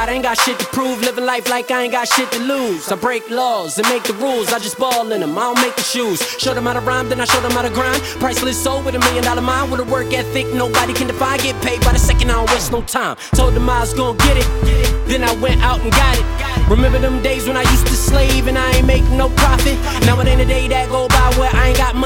I ain't got shit to prove. Living life like I ain't got shit to lose. I break laws and make the rules. I just ball in them, I don't make the shoes. Show them how to rhyme, then I show them how to grind. Priceless soul with a million dollar mind. With a work ethic nobody can define. Get paid by the second, I don't waste no time. Told them I was gonna get it. Then I went out and got it. Remember them days when I used to slave and I ain't make no profit? Now it ain't a day that go by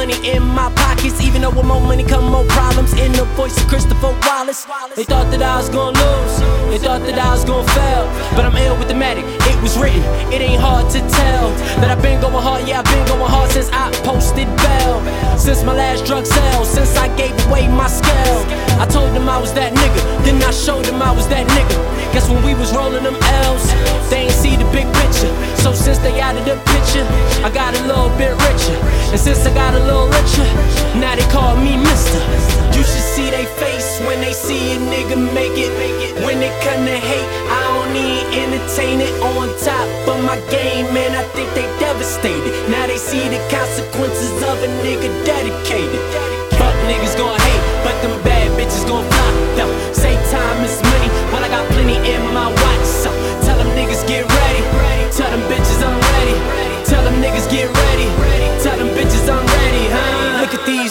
money in my pockets. Even though with more money come more problems. In the voice of Christopher Wallace. They thought that I was gonna lose. They thought that I was gonna fail. But I'm ill with the medic. It was written. It ain't hard to tell. That I've been going hard. Yeah, I've been going hard since I posted bail. Since my last drug sale. Since I gave away my scale. I told them I was that nigga. Then I showed them I was that nigga. Guess when we was rolling them L's, they ain't see the big picture. So since they out of the And since I got a little richer, now they call me Mister. You should see they face when they see a nigga make it. When it come to hate, I don't even entertain it. On top of my game, man, I think they devastated. Now they see the consequences of a nigga dedicated.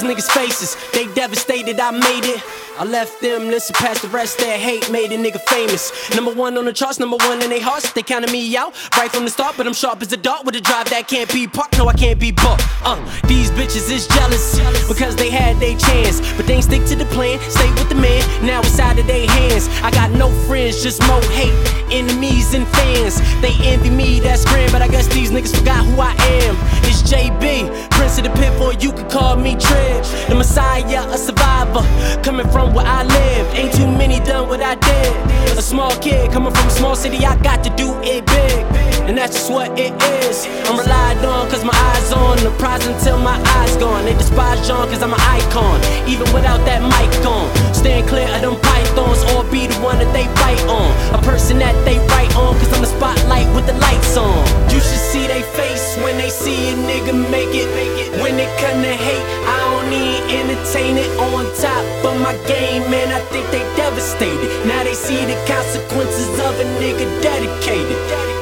These niggas' faces, they devastated. I made it. I left them, listen past the rest that hate, made a nigga famous. Number one on the charts, number one in their hearts. They counted me out right from the start, but I'm sharp as a dart with a drive that can't be parked. No, I can't be bought. Uh, these bitches is jealous because they had their chance, but they stick to the plan. Stay with the man, now it's out of their hands. I got no friends, just more hate, enemies and fans. They envy me, that's grand, but I guess these niggas forgot who I am. It's JB, Prince of the Pitfall, you could call me Trib. The Messiah, a survivor, coming from where I live. Ain't too many done what I did. A small kid coming from a small city, I got to do it big. And that's just what it is. I'm relied on cause my eyes on the prize until my eyes gone. They despise John cause I'm an icon. Even without that mic on. Stand clear of them pythons or be the one that they bite on. A person that they write on cause I'm the spotlight with the lights on. You should see they face when they see a nigga make it. When it come to hate, Entertain it. On top of my game, man, I think they devastated. Now they see the consequences of a nigga dedicated.